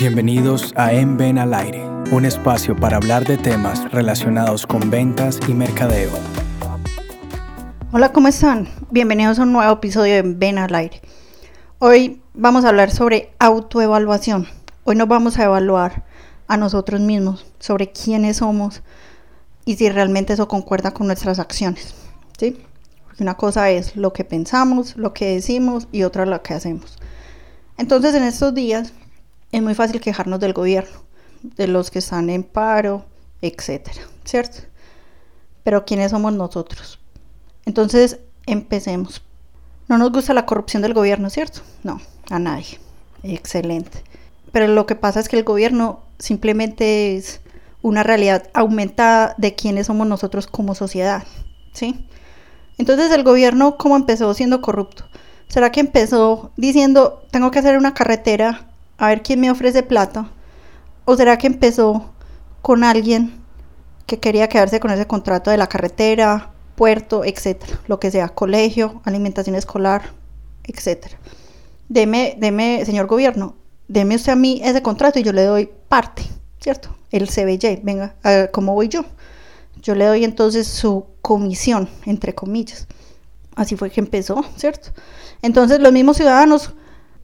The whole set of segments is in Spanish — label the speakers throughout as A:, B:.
A: Bienvenidos a En Ven al Aire, un espacio para hablar de temas relacionados con ventas y mercadeo.
B: Hola, ¿cómo están? Bienvenidos a un nuevo episodio de Ven al Aire. Hoy vamos a hablar sobre autoevaluación. Hoy nos vamos a evaluar a nosotros mismos sobre quiénes somos y si realmente eso concuerda con nuestras acciones. ¿sí? Porque una cosa es lo que pensamos, lo que decimos y otra lo que hacemos. Entonces en estos días es muy fácil quejarnos del gobierno, de los que están en paro, etcétera, ¿cierto? Pero ¿quiénes somos nosotros? Entonces empecemos. No nos gusta la corrupción del gobierno, ¿cierto? No, a nadie. Excelente. Pero lo que pasa es que el gobierno simplemente es una realidad aumentada de quiénes somos nosotros como sociedad, ¿sí? Entonces el gobierno, ¿cómo empezó siendo corrupto? ¿Será que empezó diciendo, tengo que hacer una carretera, a ver quién me ofrece plata? ¿O será que empezó con alguien que quería quedarse con ese contrato de la carretera, puerto, etcétera, lo que sea, colegio, alimentación escolar, etcétera? Deme, deme, señor gobierno, deme usted a mí ese contrato y yo le doy parte, ¿cierto? El CBJ, venga, ¿cómo voy yo? Yo le doy entonces su comisión, entre comillas. Así fue que empezó, ¿cierto? Entonces los mismos ciudadanos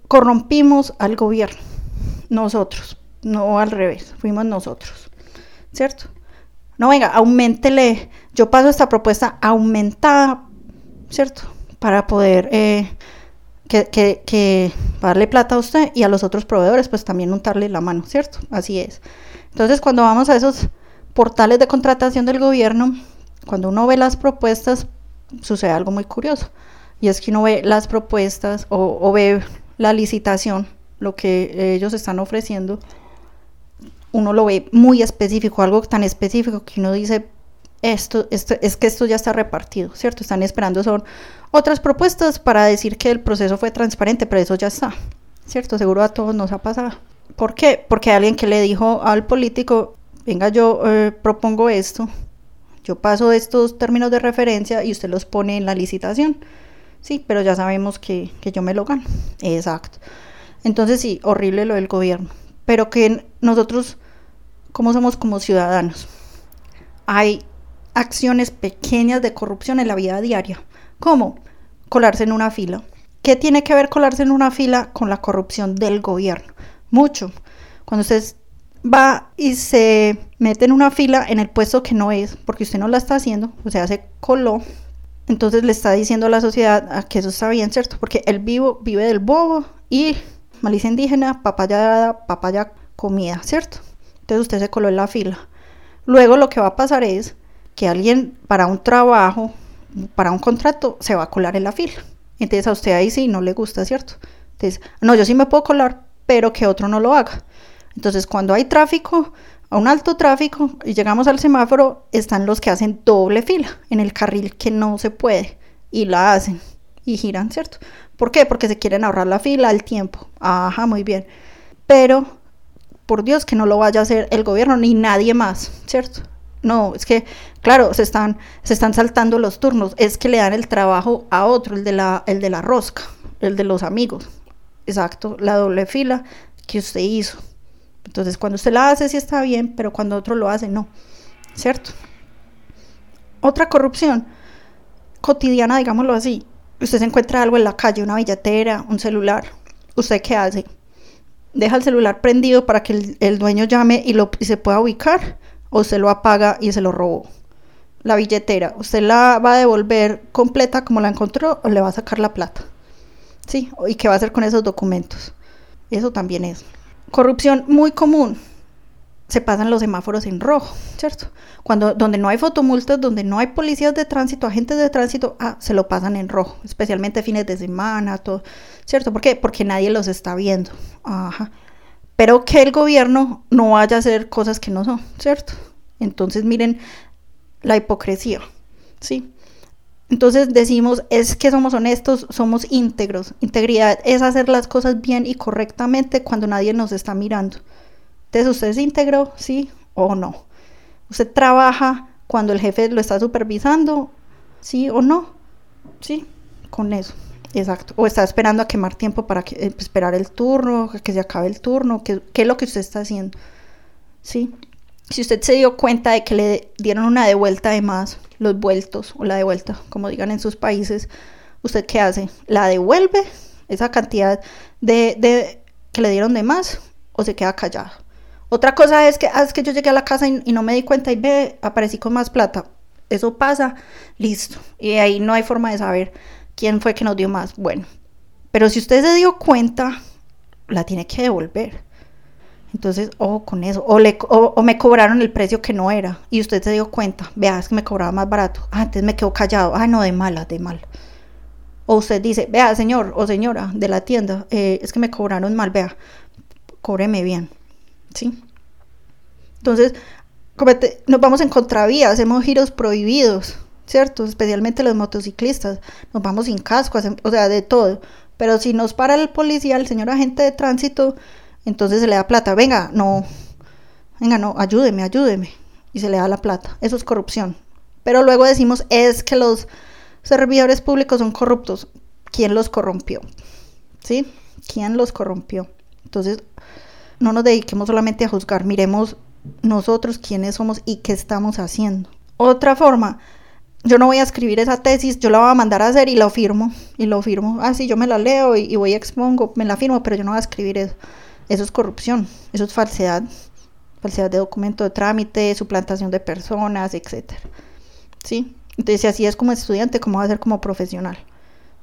B: corrompimos al gobierno, nosotros, no al revés, fuimos nosotros, ¿cierto? No, venga, aumentele, yo paso esta propuesta aumentada, ¿cierto? Para poder eh, que, darle plata a usted y a los otros proveedores, pues también untarle la mano, ¿cierto? Así es. Entonces, cuando vamos a esos portales de contratación del gobierno, cuando uno ve las propuestas, sucede algo muy curioso. Y es que uno ve las propuestas o ve la licitación, lo que ellos están ofreciendo, uno lo ve muy específico, algo tan específico que uno dice, esto, esto, es que esto ya está repartido, ¿cierto? Están esperando, son otras propuestas para decir que el proceso fue transparente, pero eso ya está, ¿cierto? Seguro a todos nos ha pasado. ¿Por qué? Porque alguien que le dijo al político, venga, yo eh, propongo esto, yo paso estos términos de referencia y usted los pone en la licitación. Sí, pero ya sabemos que, que yo me lo gano. Exacto. Entonces sí, horrible lo del gobierno. Pero que nosotros, ¿cómo somos como ciudadanos? Hay acciones pequeñas de corrupción en la vida diaria. ¿Cómo? Colarse en una fila. ¿Qué tiene que ver colarse en una fila con la corrupción del gobierno? Mucho. Cuando usted va y se mete en una fila en el puesto que no es, porque usted no la está haciendo, o sea, se coló, entonces le está diciendo a la sociedad que eso está bien, ¿cierto? Porque el vivo vive del bobo y malicia indígena, papaya papaya comida, ¿cierto? Entonces usted se coló en la fila. Luego lo que va a pasar es que alguien para un trabajo, para un contrato, se va a colar en la fila. Entonces a usted ahí sí no le gusta, ¿cierto? Entonces, no, yo sí me puedo colar, pero que otro no lo haga. Entonces, cuando hay tráfico, a un alto tráfico, y llegamos al semáforo, están los que hacen doble fila en el carril que no se puede, y la hacen, y giran, ¿cierto? ¿Por qué? Porque se quieren ahorrar la fila, el tiempo. Ajá, muy bien. Pero, por Dios, que no lo vaya a hacer el gobierno ni nadie más, ¿cierto? No, es que, claro, se están, se están saltando los turnos. Es que le dan el trabajo a otro, el de la, el de la rosca, el de los amigos. Exacto, la doble fila que usted hizo. Entonces, cuando usted la hace, sí está bien, pero cuando otro lo hace, no. ¿Cierto? Otra corrupción cotidiana, digámoslo así. Usted se encuentra algo en la calle, una billetera, un celular. ¿Usted qué hace? Deja el celular prendido para que el, el dueño llame y, lo, y se pueda ubicar, o se lo apaga y se lo robó. La billetera, ¿usted la va a devolver completa como la encontró o le va a sacar la plata? ¿Sí? ¿Y qué va a hacer con esos documentos? Eso también es corrupción muy común. Se pasan los semáforos en rojo, ¿cierto? Cuando donde no hay fotomultas, donde no hay policías de tránsito, agentes de tránsito, ah, se lo pasan en rojo, especialmente fines de semana, todo, ¿cierto? ¿Por qué? Porque nadie los está viendo. Ajá. Pero que el gobierno no vaya a hacer cosas que no son, ¿cierto? Entonces, miren la hipocresía, ¿sí? Entonces decimos, es que somos honestos, somos íntegros. Integridad es hacer las cosas bien y correctamente cuando nadie nos está mirando. Entonces, ¿usted es íntegro? ¿Sí o no? ¿Usted trabaja cuando el jefe lo está supervisando? ¿Sí o no? Sí, con eso. Exacto. O está esperando a quemar tiempo para que, eh, esperar el turno, que se acabe el turno. ¿Qué, ¿Qué es lo que usted está haciendo? ¿Sí? Si usted se dio cuenta de que le dieron una devuelta de más, los vueltos o la devuelta, como digan en sus países, ¿usted qué hace? ¿La devuelve esa cantidad de, de que le dieron de más o se queda callado? Otra cosa es que, ah, es que yo llegué a la casa y, y no me di cuenta y ve, aparecí con más plata. Eso pasa, listo. Y ahí no hay forma de saber quién fue que nos dio más. Bueno, pero si usted se dio cuenta, la tiene que devolver. Entonces, ojo con eso. O, le, o, me cobraron el precio que no era y usted se dio cuenta. Vea, es que me cobraba más barato. Ah, entonces me quedo callado. Ah, no, de mala, de mal. O usted dice, vea, señor o señora de la tienda, eh, es que me cobraron mal. Vea, cóbreme bien. ¿Sí? Entonces, nos vamos en contravía, hacemos giros prohibidos, ¿cierto? Especialmente los motociclistas. Nos vamos sin casco, o sea, de todo. Pero si nos para el policía, el señor agente de tránsito, entonces se le da plata. Venga, no, venga, no, ayúdeme, ayúdeme. Y se le da la plata. Eso es corrupción. Pero luego decimos, es que los servidores públicos son corruptos. ¿Quién los corrompió? ¿Sí? ¿Quién los corrompió? Entonces, no nos dediquemos solamente a juzgar, miremos nosotros quiénes somos y qué estamos haciendo. Otra forma, yo no voy a escribir esa tesis, yo la voy a mandar a hacer y lo firmo, y lo firmo. Ah, sí, yo me la leo y, voy a expongo, me la firmo, pero yo no voy a escribir eso. Eso es corrupción, eso es falsedad, falsedad de documento de trámite, suplantación de personas, etc. ¿Sí? Entonces, si así es como estudiante, ¿cómo va a ser como profesional?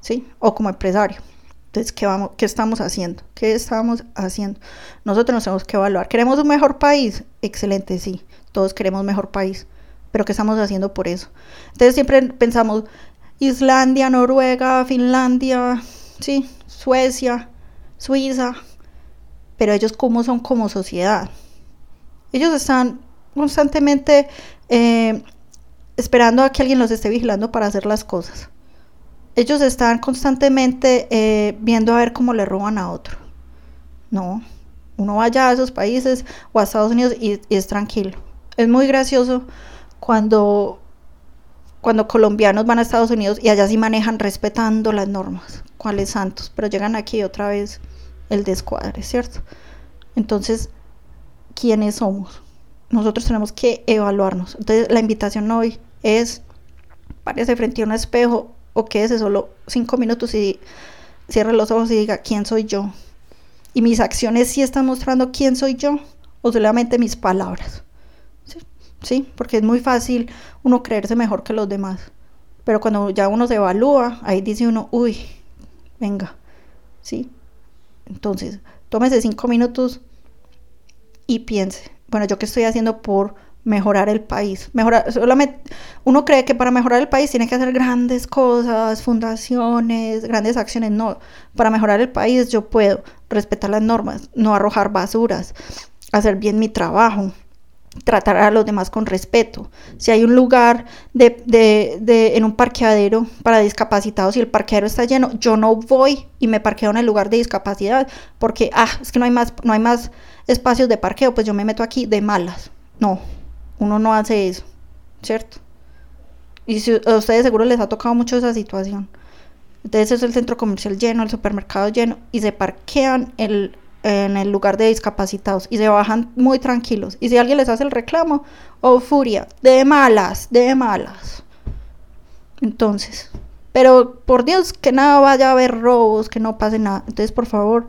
B: ¿Sí? O como empresario. Entonces, ¿qué, vamos, ¿qué estamos haciendo? ¿Qué estamos haciendo? Nosotros nos tenemos que evaluar. ¿Queremos un mejor país? Excelente, sí. Todos queremos un mejor país. Pero ¿qué estamos haciendo por eso? Entonces, siempre pensamos Islandia, Noruega, Finlandia, sí, Suecia, Suiza, pero ellos cómo son como sociedad. Ellos están constantemente eh, esperando a que alguien los esté vigilando para hacer las cosas. Ellos están constantemente eh, viendo a ver cómo le roban a otro. No, uno vaya a esos países o a Estados Unidos y, es tranquilo. Es muy gracioso cuando, cuando colombianos van a Estados Unidos y allá sí manejan respetando las normas. ¿Cuáles santos? Pero llegan aquí otra vez el descuadre, ¿cierto? Entonces, ¿quiénes somos? Nosotros tenemos que evaluarnos. Entonces, la invitación hoy es, párese frente a un espejo o quédese solo cinco minutos y cierre los ojos y diga, ¿quién soy yo? Y mis acciones sí están mostrando quién soy yo o solamente mis palabras. ¿Sí? ¿Sí? Porque es muy fácil uno creerse mejor que los demás. Pero cuando ya uno se evalúa, ahí dice uno, uy, venga, ¿sí? Entonces, tómese cinco minutos y piense, bueno, ¿yo qué estoy haciendo por mejorar el país? Mejorar, solamente, uno cree que para mejorar el país tiene que hacer grandes cosas, fundaciones, grandes acciones. No, para mejorar el país yo puedo respetar las normas, no arrojar basuras, hacer bien mi trabajo, tratar a los demás con respeto. Si hay un lugar de, de, de, en un parqueadero para discapacitados y el parqueadero está lleno, yo no voy y me parqueo en el lugar de discapacidad porque, ah, es que no hay más, no hay más espacios de parqueo, pues yo me meto aquí de malas. No, uno no hace eso, ¿cierto? Y si, a ustedes seguro les ha tocado mucho esa situación. Entonces es el centro comercial lleno, el supermercado lleno y se parquean el, en el lugar de discapacitados y se bajan muy tranquilos. Y si alguien les hace el reclamo, oh furia, de malas, de malas. Entonces, pero por Dios que nada vaya a haber robos, que no pase nada. Entonces, por favor,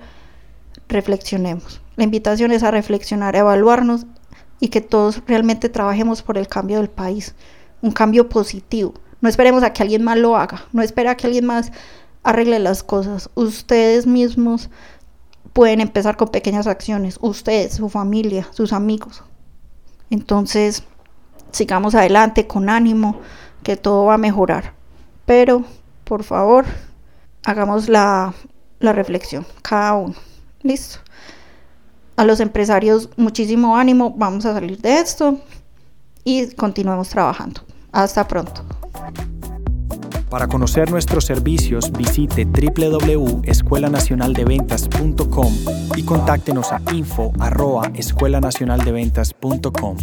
B: reflexionemos. La invitación es a reflexionar, a evaluarnos y que todos realmente trabajemos por el cambio del país, un cambio positivo. No esperemos a que alguien más lo haga, no espera a que alguien más arregle las cosas. Ustedes mismos pueden empezar con pequeñas acciones, ustedes, su familia, sus amigos. Entonces, sigamos adelante con ánimo, que todo va a mejorar. Pero, por favor, hagamos la, la reflexión, cada uno. Listo. A los empresarios, muchísimo ánimo, vamos a salir de esto y continuemos trabajando. Hasta pronto.
A: Para conocer nuestros servicios, visite www.escuelanacionaldeventas.com y contáctenos a info@escuelanacionaldeventas.com.